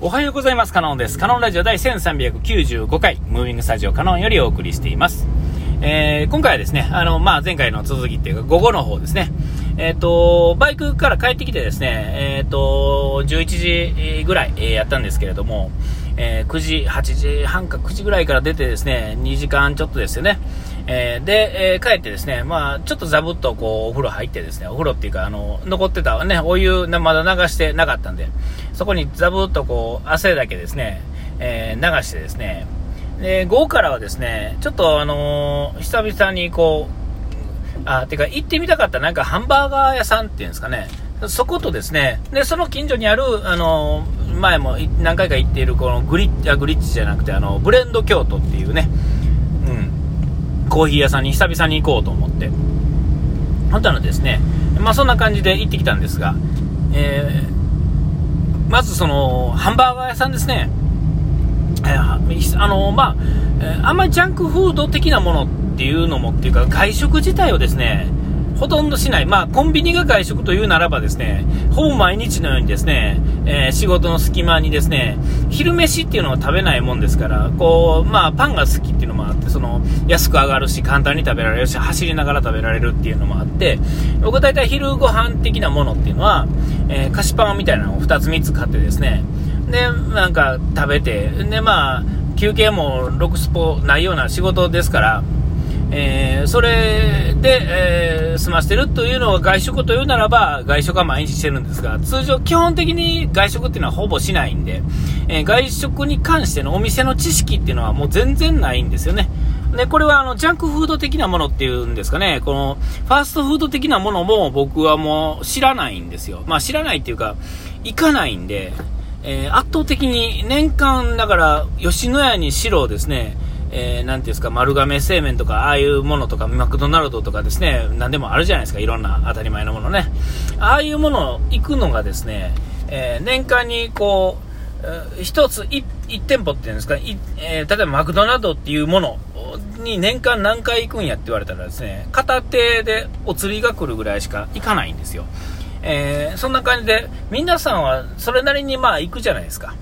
おはようございます。カノンです。カノンラジオ第1395回、ムービングスタジオカノンよりお送りしています。えー、今回はですね、あの、まあ、前回の続きっていうか、午後の方ですね。えっ、ー、と、バイクから帰ってきてですね、えっ、ー、と、11時ぐらい、えやったんですけれども、え9時、8時半か9時ぐらいから出てですね、2時間ちょっとですよね。えー、で、えー、帰ってですね、まあ、ちょっとザブッとこう、お風呂入ってですね、お風呂っていうか、あの、残ってたね、お湯、まだ流してなかったんで、そこにザブッとこう、汗だけですね、えー、流してですね、で、午後からはですね、ちょっとあのー、久々にこう、あ、てか行ってみたかったなんかハンバーガー屋さんっていうんですかね、そことですね、で、その近所にある、あのー、前も何回か行っているこのグリッ、あ、グリッチじゃなくて、あの、ブレンド京都っていうね、うんコーヒー屋さんに久々に行こうと思って、本当はですね、まあそんな感じで行ってきたんですが、えー、まずその、ハンバーガー屋さんですね。あの、まあ、あんまりジャンクフード的なものっていうのもっていうか、外食自体をですね、ほとんどしない。まあ、コンビニが外食というならばですね、ほぼ毎日のようにですね、えー、仕事の隙間にですね、昼飯っていうのを食べないもんですから、こう、まあ、パンが好きっていうのもあって、その、安く上がるし、簡単に食べられるし、走りながら食べられるっていうのもあって、僕大体昼ご飯的なものっていうのは、えー、菓子パンみたいなのを2つ3つ買ってですね、で、なんか食べて、で、まあ、休憩も6スポないような仕事ですから、えー、それで、えー、済ませてるというのは外食というならば、外食は毎日してるんですが、通常基本的に外食っていうのはほぼしないんで、えー、外食に関してのお店の知識っていうのはもう全然ないんですよね。で、これはあの、ジャンクフード的なものっていうんですかね、この、ファーストフード的なものも僕はもう知らないんですよ。まあ知らないっていうか、行かないんで、えー、圧倒的に年間、だから、吉野家にしろですね、えー、ていうんですか、丸亀製麺とか、ああいうものとか、マクドナルドとかですね、何でもあるじゃないですか、いろんな当たり前のものね。ああいうもの行くのがですね、えー、年間にこう、一つ、一店舗っていうんですか、いえー、例えばマクドナルドっていうものに年間何回行くんやって言われたらですね、片手でお釣りが来るぐらいしか行かないんですよ。えー、そんな感じで、皆さんはそれなりにまあ行くじゃないですか。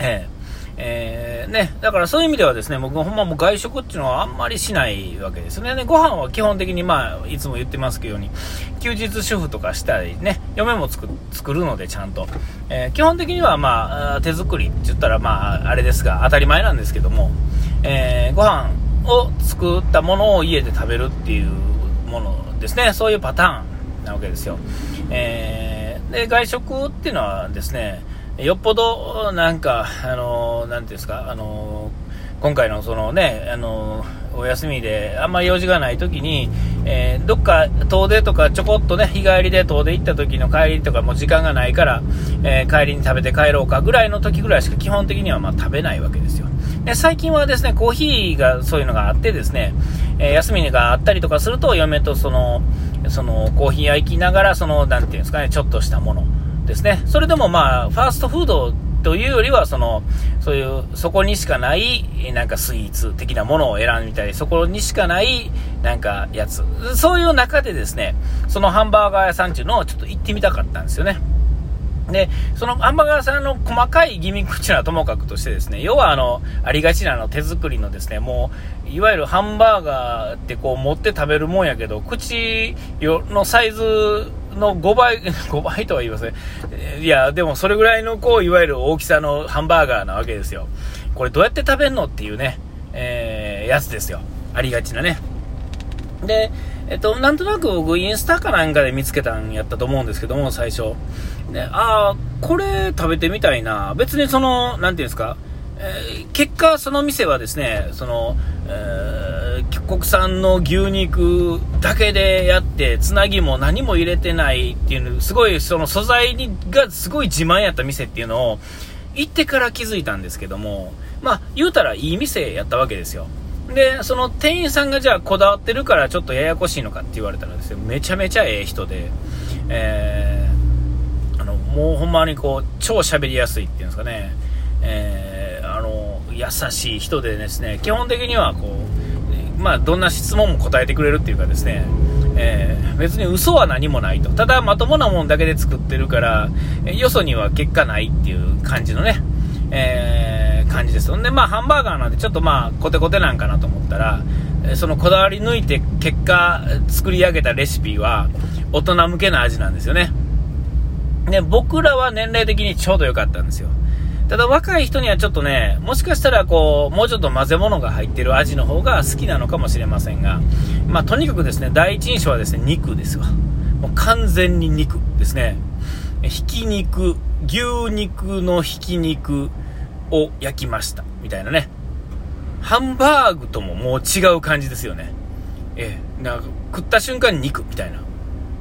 えーえー、ね、だからそういう意味ではですね、僕ほんまもう外食っていうのはあんまりしないわけですね。ねご飯は基本的にまあ、いつも言ってますけどに、休日主婦とかしたりね、嫁も作るのでちゃんと。えー、基本的にはまあ、手作りって言ったらまあ、あれですが、当たり前なんですけども、えー、ご飯を作ったものを家で食べるっていうものですね。そういうパターンなわけですよ。えー、で、外食っていうのはですね、よっぽど、なんか、あのなんていうんですか、あの今回のそのね、あのお休みで、あんまり用事がない時に、えー、どっか遠出とかちょこっとね、日帰りで遠出行った時の帰りとかも時間がないから、えー、帰りに食べて帰ろうかぐらいの時ぐらいしか基本的にはま食べないわけですよ。で最近はですね、コーヒーがそういうのがあってですね、えー、休みがあったりとかすると、嫁とその、そのコーヒー屋行きながら、その、なんていうんですかね、ちょっとしたもの、ですね。それでもまあ、ファーストフードというよりは、その、そういう、そこにしかない、なんかスイーツ的なものを選んでみたり、そこにしかない、なんかやつ。そういう中でですね、そのハンバーガー屋さんっていうのをちょっと行ってみたかったんですよね。で、そのハンバーガー屋さんの細かいギミックっていうのはともかくとしてですね、要はあの、ありがちなの手作りのですね、もう、いわゆるハンバーガーってこう持って食べるもんやけど、口のサイズの5倍、5倍とは言いません。いや、でもそれぐらいのこう、いわゆる大きさのハンバーガーなわけですよ。これどうやって食べんのっていうね、えー、やつですよ。ありがちなね。で、えっと、なんとなく僕インスタかなんかで見つけたんやったと思うんですけども、最初。ね、ああ、これ食べてみたいな。別にその、なんていうんですか、えー、結果その店はですね、その、えー、国産の牛肉だけでやって、つなぎも何も入れてないっていうの、すごいその素材にがすごい自慢やった店っていうのを、行ってから気づいたんですけども、まあ、言うたらいい店やったわけですよ。で、その店員さんがじゃあこだわってるからちょっとややこしいのかって言われたらですね、めちゃめちゃええ人で、えー、あの、もうほんまにこう、超喋りやすいっていうんですかね、えー、あの、優しい人でですね、基本的にはこう、まあ、どんな質問も答えてくれるっていうかですね、えー、別に嘘は何もないと。ただ、まともなもんだけで作ってるから、よそには結果ないっていう感じのね、えー、感じです。ほんで、まあ、ハンバーガーなんでちょっとまあ、コテコテなんかなと思ったら、そのこだわり抜いて結果作り上げたレシピは大人向けな味なんですよね。で、僕らは年齢的にちょうど良かったんですよ。ただ若い人にはちょっとね、もしかしたらこう、もうちょっと混ぜ物が入ってる味の方が好きなのかもしれませんが、まあとにかくですね、第一印象はですね、肉ですわ。もう完全に肉ですね。ひき肉、牛肉のひき肉を焼きました。みたいなね。ハンバーグとももう違う感じですよね。ええ、なんか食った瞬間に肉みたいな。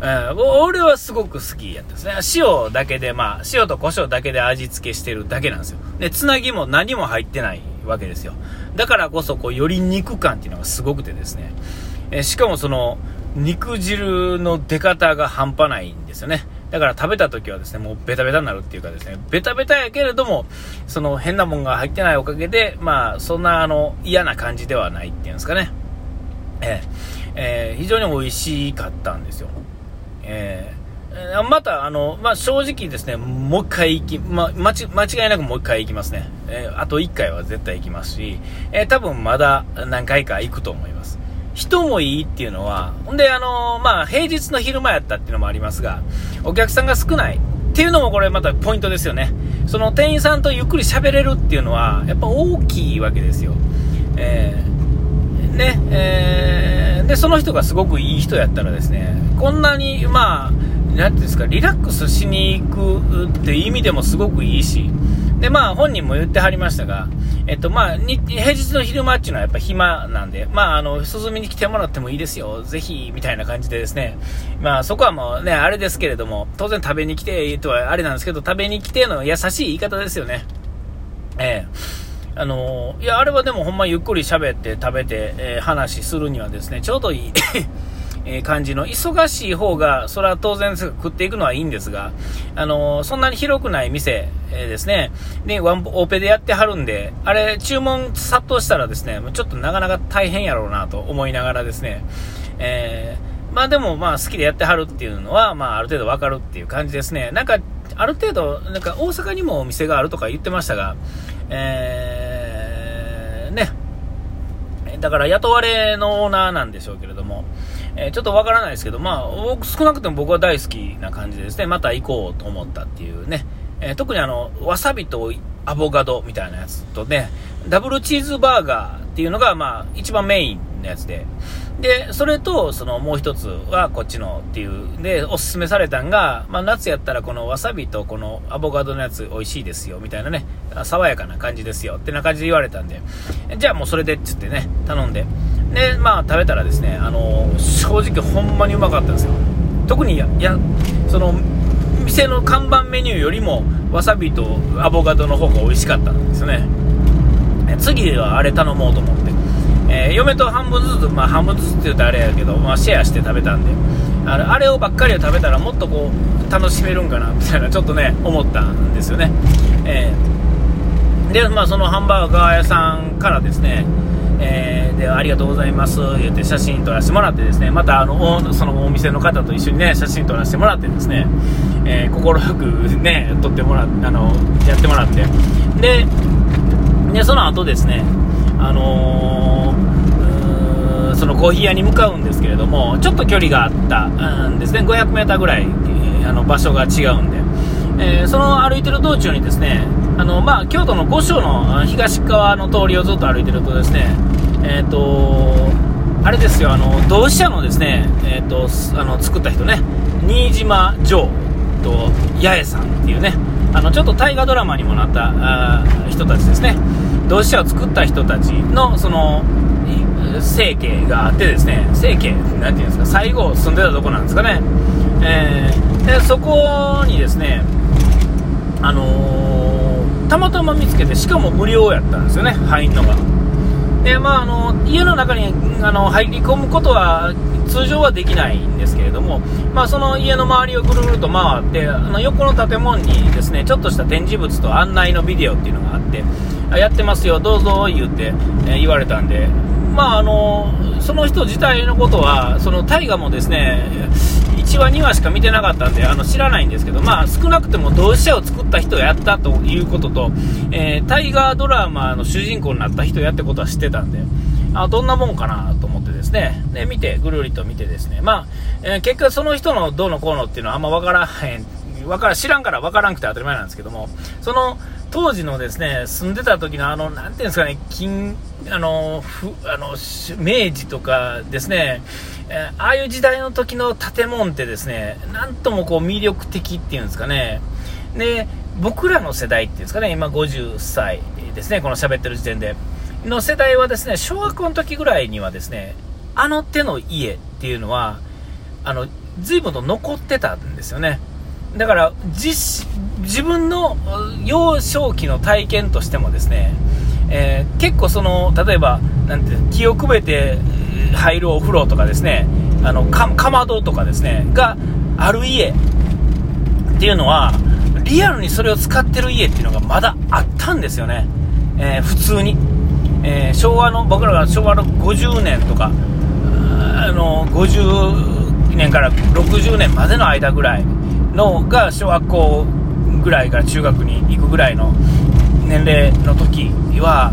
うん、俺はすごく好きやったですね。塩だけで、まあ、塩と胡椒だけで味付けしてるだけなんですよ。で、つなぎも何も入ってないわけですよ。だからこそ、こう、より肉感っていうのがすごくてですね。えしかもその、肉汁の出方が半端ないんですよね。だから食べた時はですね、もうベタベタになるっていうかですね、ベタベタやけれども、その変なもんが入ってないおかげで、まあ、そんなあの、嫌な感じではないっていうんですかね。えー、えー、非常に美味しかったんですよ。えー、また、あの、まあ、正直ですね、もう一回行き、ま間違いなくもう一回行きますね。えー、あと一回は絶対行きますし、えー、多分まだ何回か行くと思います。人もいいっていうのは、ほんで、あのまあ、平日の昼間やったっていうのもありますが、お客さんが少ないっていうのもこれまたポイントですよね。その店員さんとゆっくり喋れるっていうのは、やっぱ大きいわけですよ。えー、ね、えー、で、その人がすごくいい人やったらですね、こんなに、まあ、なんていうんですか、リラックスしに行くって意味でもすごくいいし、で、まあ、本人も言ってはりましたが、えっと、まあ、平日の昼間っていうのはやっぱ暇なんで、まあ、あの、涼みに来てもらってもいいですよ、ぜひ、みたいな感じでですね、まあ、そこはもうね、あれですけれども、当然食べに来てとはあれなんですけど、食べに来ての優しい言い方ですよね。ええ、あのいや、あれはでもほんまゆっくり喋って食べて、えー、話するにはですね、ちょうどいい え感じの、忙しい方が、それは当然食っていくのはいいんですが、あの、そんなに広くない店、えー、ですね、で、ワンオペでやってはるんで、あれ、注文殺到したらですね、ちょっとなかなか大変やろうなと思いながらですね、えー、まあでも、まあ好きでやってはるっていうのは、まあある程度わかるっていう感じですね。なんか、ある程度、なんか大阪にもお店があるとか言ってましたが、えー、ね、だから雇われのオーナーなんでしょうけれども、えー、ちょっとわからないですけど、まあ、少なくとも僕は大好きな感じでですね、また行こうと思ったっていうね、えー、特にあの、わさびとアボカドみたいなやつとね、ダブルチーズバーガーっていうのが、まあ、一番メインのやつで、で、それと、そのもう一つはこっちのっていう、で、おすすめされたんが、まあ、夏やったらこのわさびとこのアボカドのやつ美味しいですよ、みたいなね、爽やかな感じですよ、ってな感じで言われたんで、じゃあもうそれでっつってね、頼んで、で、まあ食べたらですね、あの正直ほんまにうまかったんですよ。特にや、や、その、店の看板メニューよりも、わさびとアボカドの方が美味しかったんですよね。次はあれ頼もうと思って。えー、嫁と半分ずつ、まあ半分ずつって言うとあれやけど、まあシェアして食べたんで、あれあれをばっかりを食べたらもっとこう、楽しめるんかな、みたいな、ちょっとね、思ったんですよね。えー、で、まあそのハンバーガー屋さんからですね、えー、で、ありがとうございます、言って写真撮らせてもらってですね、またあの、そのお店の方と一緒にね、写真撮らせてもらってですね、えー、くね、撮ってもら、あの、やってもらって、で、で、その後ですね、あのー、そのコーヒー屋に向かうんですけれども、ちょっと距離があったんですね、500メーターぐらい、あの場所が違うんで、えー、その歩いてる道中にですね、あのまあ、京都の御所の東側の通りをずっと歩いてるとですね、えっ、ー、とあれですよ、あの同志社のですね、えーと、あの作った人ね、新島城と八重さんっていうね、あのちょっと大河ドラマにもなったあ人たちですね。同志社を作った人たちのその生計があってですね生計なんていうんですか最後住んでたとこなんですかね、えー、でそこにですねあのー、たまたま見つけてしかも無料やったんですよね入んのが。でまああの家の中にあの入り込むことは通常はできないんですけれども、まあ、その家の周りをぐるぐると回ってあの横の建物にですねちょっとした展示物と案内のビデオっていうのがあってやってますよ、どうぞ言って、え、言われたんで、まあ、あの、その人自体のことは、その大河もですね、1話、2話しか見てなかったんで、あの知らないんですけど、まあ、少なくても同志社を作った人やったということと、えー、大河ドラマの主人公になった人やってことは知ってたんで、あどんなもんかなと思ってですね、で見て、ぐるりと見てですね、まあ、えー、結果その人のどうのこうのっていうのはあんま分からへん、分から知らんから分からんくて当たり前なんですけども、その当時のですね、住んでた時のあの、なていうんですかね、金、あの、ふあの明治とかですね、えああいう時代の時の建物ってですね、なんともこう魅力的っていうんですかね。で、僕らの世代っていうんですかね、今50歳ですね、この喋ってる時点で。の世代はですね、小学校の時ぐらいにはですね、あの手の家っていうのは、あの、随分と残ってたんですよね。だから、自分の幼少期の体験としてもですね、えー、結構その、例えば、なんて、気をくべて入るお風呂とかですね、あの、か、かまどとかですね、がある家っていうのは、リアルにそれを使ってる家っていうのがまだあったんですよね。えー、普通に。えー、昭和の、僕らが昭和の50年とか、あの、50年から60年までの間ぐらいのが小学校ぐらいから中学に行くぐらいの年齢の時は、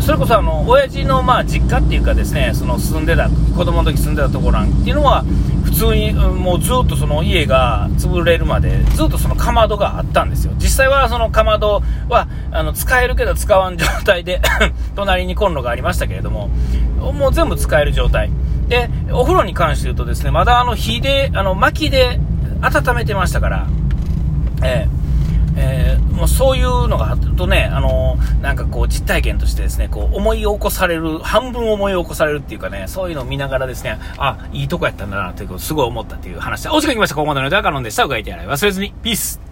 それこそあの親父のまあ実家っていうかですねその住んでた子供の時住んでたところなんていうのは普通にもうずっとその家が潰れるまでずっとそのかまどがあったんですよ。実際はそのかまどはあの使えるけど使わん状態で 隣にコンロがありましたけれどももう全部使える状態。でお風呂に関して言うとですねまだあの火であの薪で温めてましたからえーえー、もうそういうのがあるとね、あのー、なんかこう実体験としてですね、こう思い起こされる、半分思い起こされるっていうかね、そういうのを見ながらですね、あ、いいとこやったんだなということすごい思ったっていう話で、お時間来ました。ここまでの歌はカノンでした。うがいてやらい忘れずに。ピース